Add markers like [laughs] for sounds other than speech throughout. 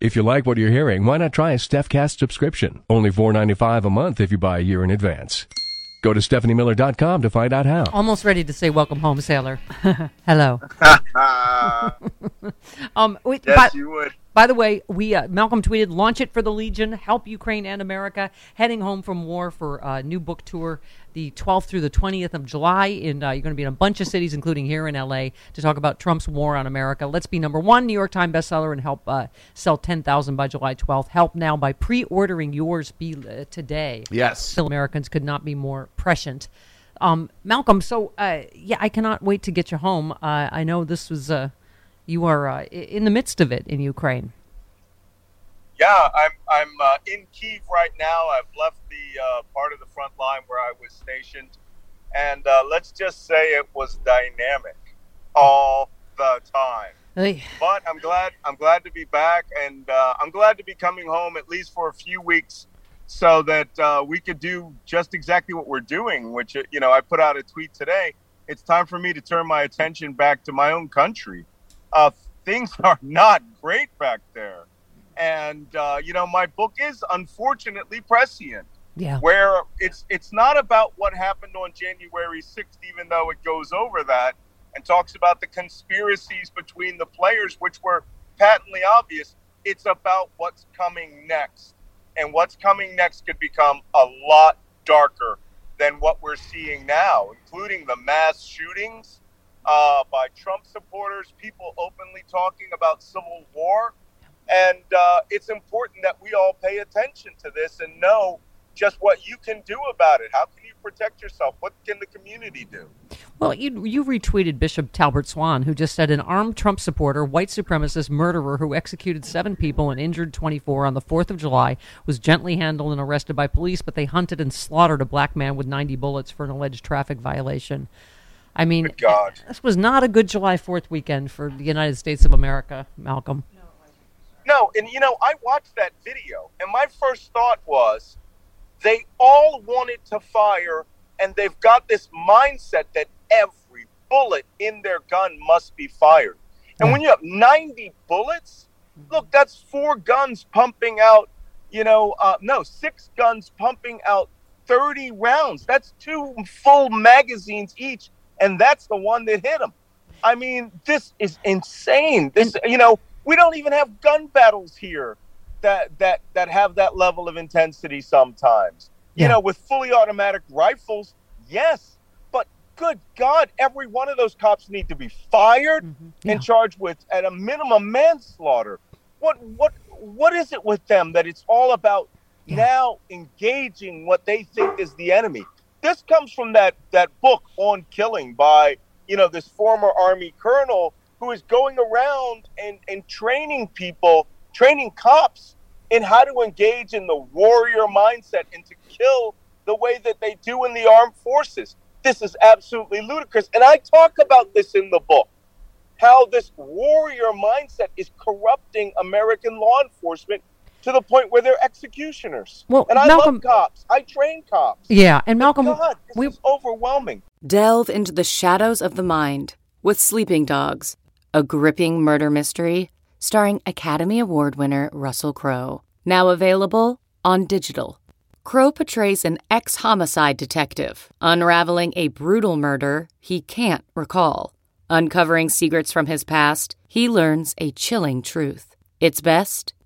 If you like what you're hearing, why not try a StephCast subscription? Only $4.95 a month if you buy a year in advance. Go to stephaniemiller.com to find out how. Almost ready to say welcome home, sailor. [laughs] Hello. [laughs] [laughs] um, wait, yes, but- you would. By the way, we uh, Malcolm tweeted, "Launch it for the Legion, help Ukraine and America." Heading home from war for a new book tour, the 12th through the 20th of July, and uh, you're going to be in a bunch of cities, including here in LA, to talk about Trump's war on America. Let's be number one New York Times bestseller and help uh, sell 10,000 by July 12th. Help now by pre-ordering yours be uh, today. Yes. Still, Americans could not be more prescient. Um, Malcolm, so uh, yeah, I cannot wait to get you home. Uh, I know this was uh, you are uh, in the midst of it in Ukraine. Yeah, I'm I'm uh, in Kiev right now. I've left the uh, part of the front line where I was stationed, and uh, let's just say it was dynamic all the time. Hey, But I'm glad I'm glad to be back, and uh, I'm glad to be coming home at least for a few weeks, so that uh, we could do just exactly what we're doing. Which you know, I put out a tweet today. It's time for me to turn my attention back to my own country. Uh, things [laughs] are not great back there, and uh, you know, my book is unfortunately prescient yeah. where it's it's not about what happened on January 6th, even though it goes over that and talks about the conspiracies between the players, which were patently obvious. It's about what's coming next, and what's coming next could become a lot darker than what we're seeing now, including the mass shootings uh, by Trump supporters, people openly talking about civil war. And uh, it's important that we all pay attention to this and know just what you can do about it. How can you protect yourself? What can the community do? Well, you you retweeted Bishop Talbert Swan, who just said an armed Trump supporter, white supremacist murderer who executed seven people and injured 24 on the 4th of July was gently handled and arrested by police, but they hunted and slaughtered a black man with 90 bullets for an alleged traffic violation. I mean, Good God. this was not a good July 4th weekend for the United States of America, Malcolm. No, and you know, I watched that video, and my first thought was they all wanted to fire, and they've got this mindset that every bullet in their gun must be fired. And when you have 90 bullets, look, that's four guns pumping out, you know, uh, no, six guns pumping out 30 rounds. That's two full magazines each, and that's the one that hit them. I mean, this is insane. This, you know, we don't even have gun battles here that that that have that level of intensity sometimes. Yeah. You know, with fully automatic rifles, yes, but good God, every one of those cops need to be fired mm-hmm. Yeah. and charged with at a minimum manslaughter. What what what is it with them that it's all about Yeah. now engaging what they think is the enemy? This comes from that that book on killing by you know this former army colonel who is going around and and training people, training cops in how to engage in the warrior mindset and to kill the way that they do in the armed forces. This is absolutely ludicrous. And I talk about this in the book how this warrior mindset is corrupting American law enforcement to the point where they're executioners. Well, and I Malcolm- love cops. I train cops. Yeah, and Malcolm, God, this we, is overwhelming. Delve into the shadows of the mind with Sleeping Dogs, a gripping murder mystery starring Academy Award winner Russell Crowe. Now available on digital. Crowe portrays an ex homicide detective unraveling a brutal murder he can't recall. Uncovering secrets from his past, he learns a chilling truth. It's best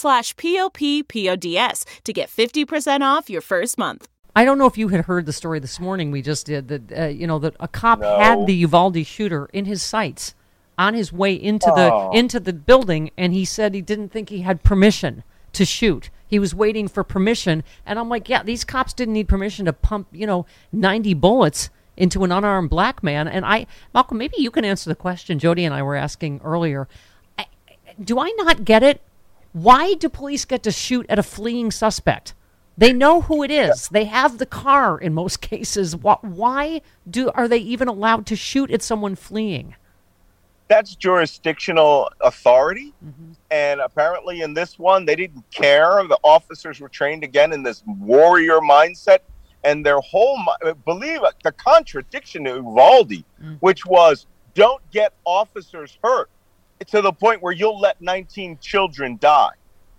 slash p-o-p-p-o-d-s to get 50% off your first month. I don't know if you had heard the story this morning we just did that uh, you know that a cop No. had the Uvalde shooter in his sights on his way into Oh. the into the building and he said he didn't think he had permission to shoot. He was waiting for permission and I'm like, yeah, these cops didn't need permission to pump, you know, 90 bullets into an unarmed black man and I Malcolm, maybe you can answer the question Jody and I were asking earlier. I, do I not get it? Why do police get to shoot at a fleeing suspect? They know who it is. They have the car in most [laughs] cases. Why, do are they even allowed to shoot at someone fleeing? That's jurisdictional authority. Mm-hmm. And apparently, in this one, they didn't care. The officers were trained again in this warrior mindset. And their whole, believe it, the contradiction to Uvalde, mm. which was don't get officers hurt to the point where you'll let 19 children die.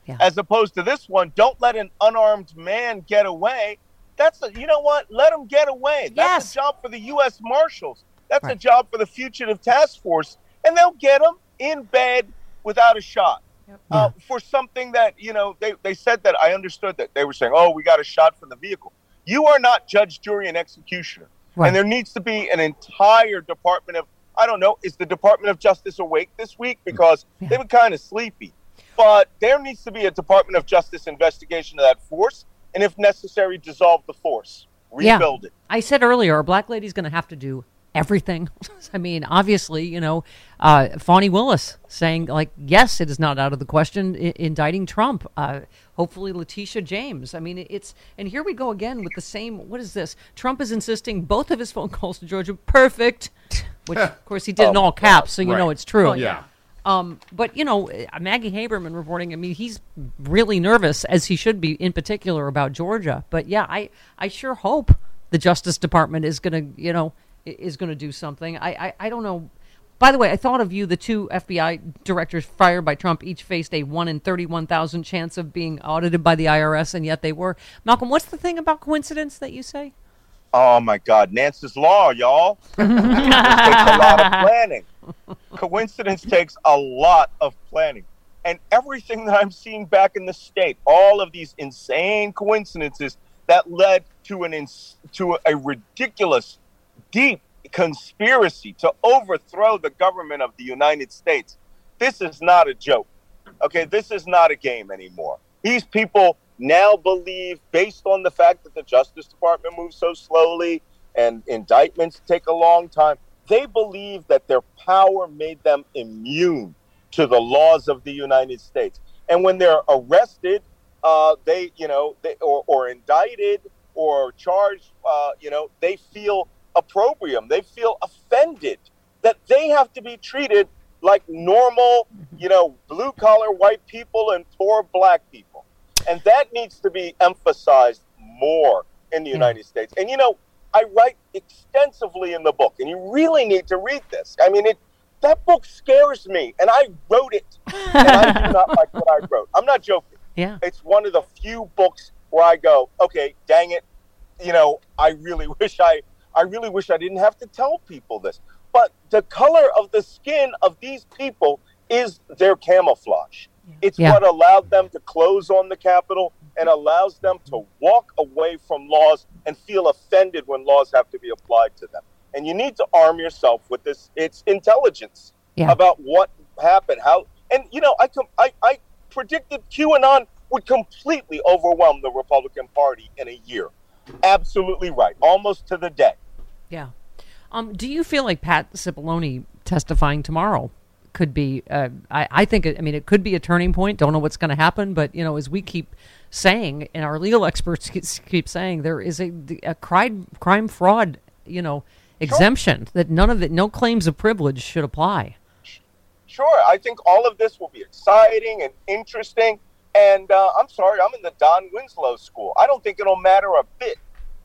Yeah. As opposed to this one, don't let an unarmed man get away. That's a, you know what? Let him get away. That's Yes. a job for the U.S. Marshals. That's a job for the Fugitive Task Force, and they'll get him in bed without a shot. Uh, for something that you know they, they said that I understood that they were saying, oh, we got a shot from the vehicle. You are not judge, jury, and executioner, Right. and there needs to be an entire department of I don't know. Is the Department of Justice awake this week because Yeah. they've been kind of sleepy? But there needs to be a Department of Justice investigation of that force, and if necessary, dissolve the force, Yeah. rebuild it. I said earlier, a black lady's going to have to do everything. [laughs] I mean, obviously, you know, uh, Fani Willis saying like, yes, it is not out of the question I- indicting Trump. Uh, hopefully, Letitia James. I mean, it's and here we go again with the same. What is this? Trump is insisting both of his phone calls to Georgia perfect, which of course he did in Oh, all caps, so you know it's true. yeah. Um, but you know, uh, Maggie Haberman reporting. I mean, he's really nervous, as he should be, in particular about Georgia. But yeah, I I sure hope the Justice Department is going to, you know, is going to do something. I, I I don't know. By the way, I thought of you. The two FBI directors fired by Trump each faced a one in thirty-one thousand chance of being audited by the IRS, and yet they were. Malcolm, what's the thing about coincidence that you say? Oh my God, Nance's law, y'all. [laughs] it takes a lot of planning. Coincidence takes a lot of planning. And everything that I'm seeing back in the state, all of these insane coincidences that led to an ins- to a ridiculous, deep conspiracy to overthrow the government of the United States. This is not a joke. Okay, this is not a game anymore. These people now believe, based on the fact that the Justice Department moves so slowly and indictments take a long time, they believe that their power made them immune to the laws of the United States. And when they're arrested, uh, they, you know, they, or, or indicted or charged, uh, you know, they feel opprobrium. They feel offended that they have to be treated like normal, you know, blue collar white people and poor black people. And that needs to be emphasized more in the Yeah. United States. And, you know, I write extensively in the book, and you really need to read this. I mean, it that book scares me, and I wrote it, [laughs] and I do not like what I wrote. I'm not joking. Yeah. It's one of the few books where I go, okay, dang it, you know, I really [laughs] wish I, I really wish I didn't have to tell people this. But the color of the skin of these people is their camouflage. It's Yeah. what allowed them to close on the Capitol. and allows them to walk away from laws and feel offended when laws have to be applied to them. And you need to arm yourself with this. It's intelligence Yeah. about what happened, how, and you know, I com- I, I predicted QAnon would completely overwhelm the Republican Party in a year. Absolutely right, almost to the day. Yeah. Um, do you feel like Pat Cipollone testifying tomorrow could be? Uh, I, I think. It, I mean, it could be a turning point. Don't know what's going to happen, but you know, as we keep saying, and our legal [laughs] experts keep- saying, there is a, a crime crime fraud, you know, exemption that none of it, no claims of privilege should apply. Sure, I think all of this will be exciting and interesting. And uh, I'm sorry, I'm in the Don Winslow school. I don't think it'll matter a bit.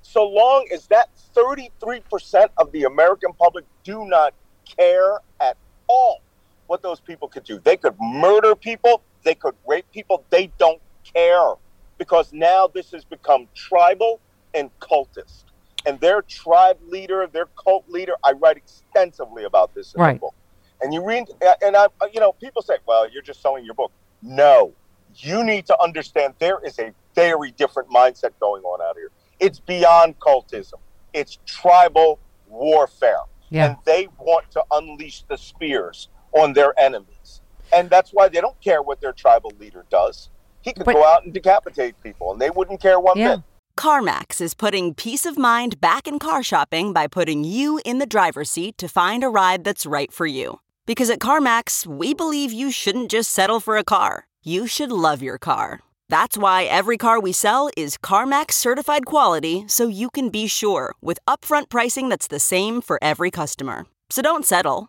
So long as that 33% of the American public do not care at all what those people could do. They could murder people, they could rape people. They don't care because now this has become tribal and cultist. And their tribe leader, their cult leader, I write extensively about this in Right. the book. And you read, uh, and I, uh, you know, people say, well, you're just selling your book. No, you need to understand there is a very different mindset going on out here. It's beyond cultism, it's tribal warfare. Yeah. And they want to unleash the spears on their enemies. And that's why they don't care what their tribal leader does. He could But- go out and decapitate people, and they wouldn't care one Yeah. bit. CarMax is putting peace of mind back in car shopping by putting you in the driver's seat to find a ride that's right for you. Because at CarMax, we believe you shouldn't just settle for a car, you should love your car. That's why every car we sell is CarMax certified quality so you can be sure with upfront pricing that's the same for every customer. So don't settle.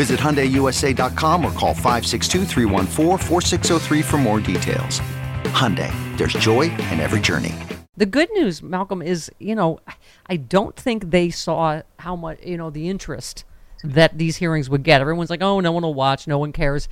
Visit HyundaiUSA.com or call 562-314-4603 for more details. Hyundai, there's joy in every journey. The good news, Malcolm, is you know I don't think they saw how much you know the interest that these hearings would get. Everyone's like, oh, no one will watch, no one cares.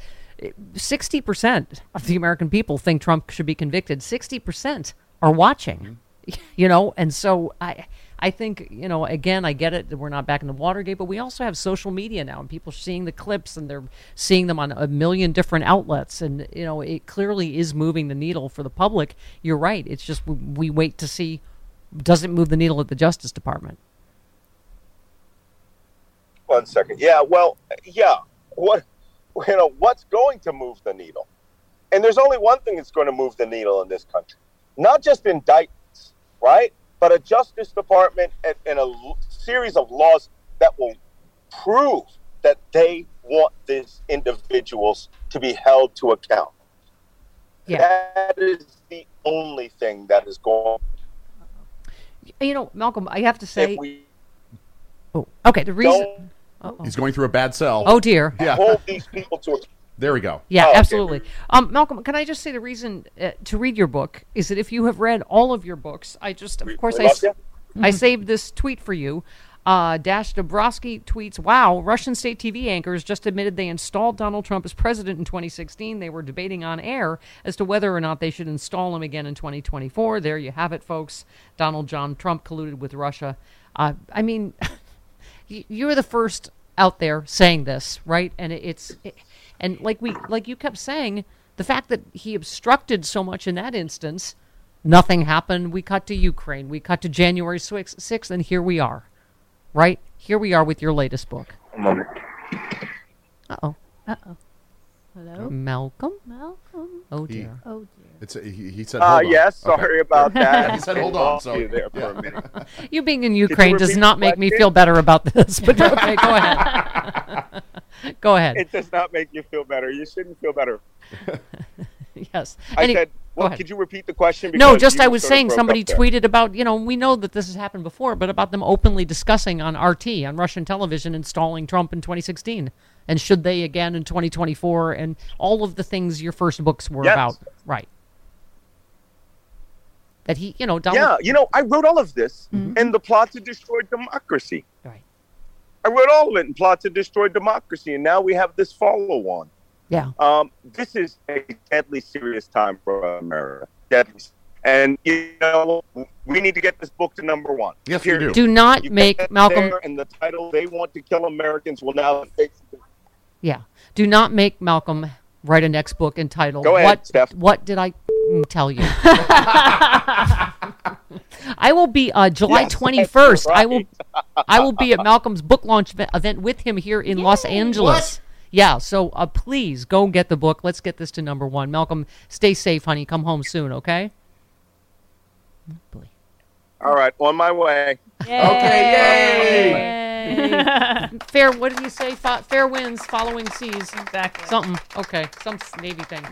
Sixty percent of the American people think Trump should be convicted. Sixty percent are watching, mm-hmm. [laughs] you know, and so I. I think you know. Again, I get it that we're not back in the Watergate, but we also have social media now, and people seeing the clips, and they're seeing them on a million different outlets, and you know, it clearly is moving the needle for the public. You're right. It's just we, we wait to see does it move the needle at the Justice Department. One second. Yeah, well, yeah. What you know, what's going to move the needle? And there's only one thing that's going to move the needle in this country. Not just indictments, right? But a Justice Department and, and a l- series of laws that will prove that they want these individuals to be held to account. Yeah. That is the only thing that is going. You know, Malcolm, I have to say, If we oh, okay, the reason. don't He's going through a bad cell. Oh dear. Yeah. hold these people to account, There we go. Yeah, Oh, okay. absolutely. Um, Malcolm, can I just say the reason uh, to read your book is that if you have read all of your books, I just, of We- course, we I, lost s- I saved this tweet for you. Uh, Dash Dobrofsky tweets, "Wow, Russian state TV anchors just admitted they installed Donald Trump as president in 2016. They were debating on air as to whether or not they should install him again in 2024. There you have it, folks. Donald John Trump colluded with Russia. Uh, I mean." [laughs] you're the first out there saying this, right? And it's it, and like we like you kept saying, the fact that he obstructed so much in that instance, nothing happened. We cut to Ukraine, we cut to January 6th, 6th and here we are. Right? Here we are with your latest book. Uh-oh. Uh-oh. Hello? Malcolm? Malcolm? Oh dear. Oh, dear. It's he, he said. Uh, hold on. yes, Okay. sorry about [laughs] that. He said, "Hold on," lost so- you there for yeah. a minute. You being in Ukraine does not the make me feel better about this. But [laughs] okay, go ahead. [laughs] [laughs] go ahead. It does not make you feel better. You shouldn't feel better. [laughs] yes. I Any- said, well, could you repeat the question? No, just I was saying somebody tweeted about, you know, we know that this has happened before, but about them openly discussing on RT, on Russian television, installing Trump in 2016. And should they again in 2024 and all of the things your first books were Yes. about. Right. that he, you know, Donald. Yeah, you know, I wrote all of this mm-hmm. and the plot to destroy democracy. Right. I wrote all of it in plot to destroy democracy, and now we have this follow-on. Yeah. Um, this is a deadly serious time for America. Deadly. And you know, we need to get this book to number one. Yes, we Period. do. Do not You make Malcolm. there, and the title "They Want to Kill Americans" will now face. Yeah. Do not make Malcolm write a next book entitled Go ahead, What Steph. What did I tell you? [laughs] [laughs] I will be uh, July Yes, twenty first. that's I will I will be at Malcolm's book launch event with him here in Los Angeles. Yeah, so uh, please go get the book. Let's get this to number one. Malcolm, stay safe, honey. Come home soon, okay? Boy. All right, on my way. Okay, Yay. [laughs] Fair. What did you say? Fa- fair winds, following seas. Exactly. Something. Okay. Some Navy thing. Yeah.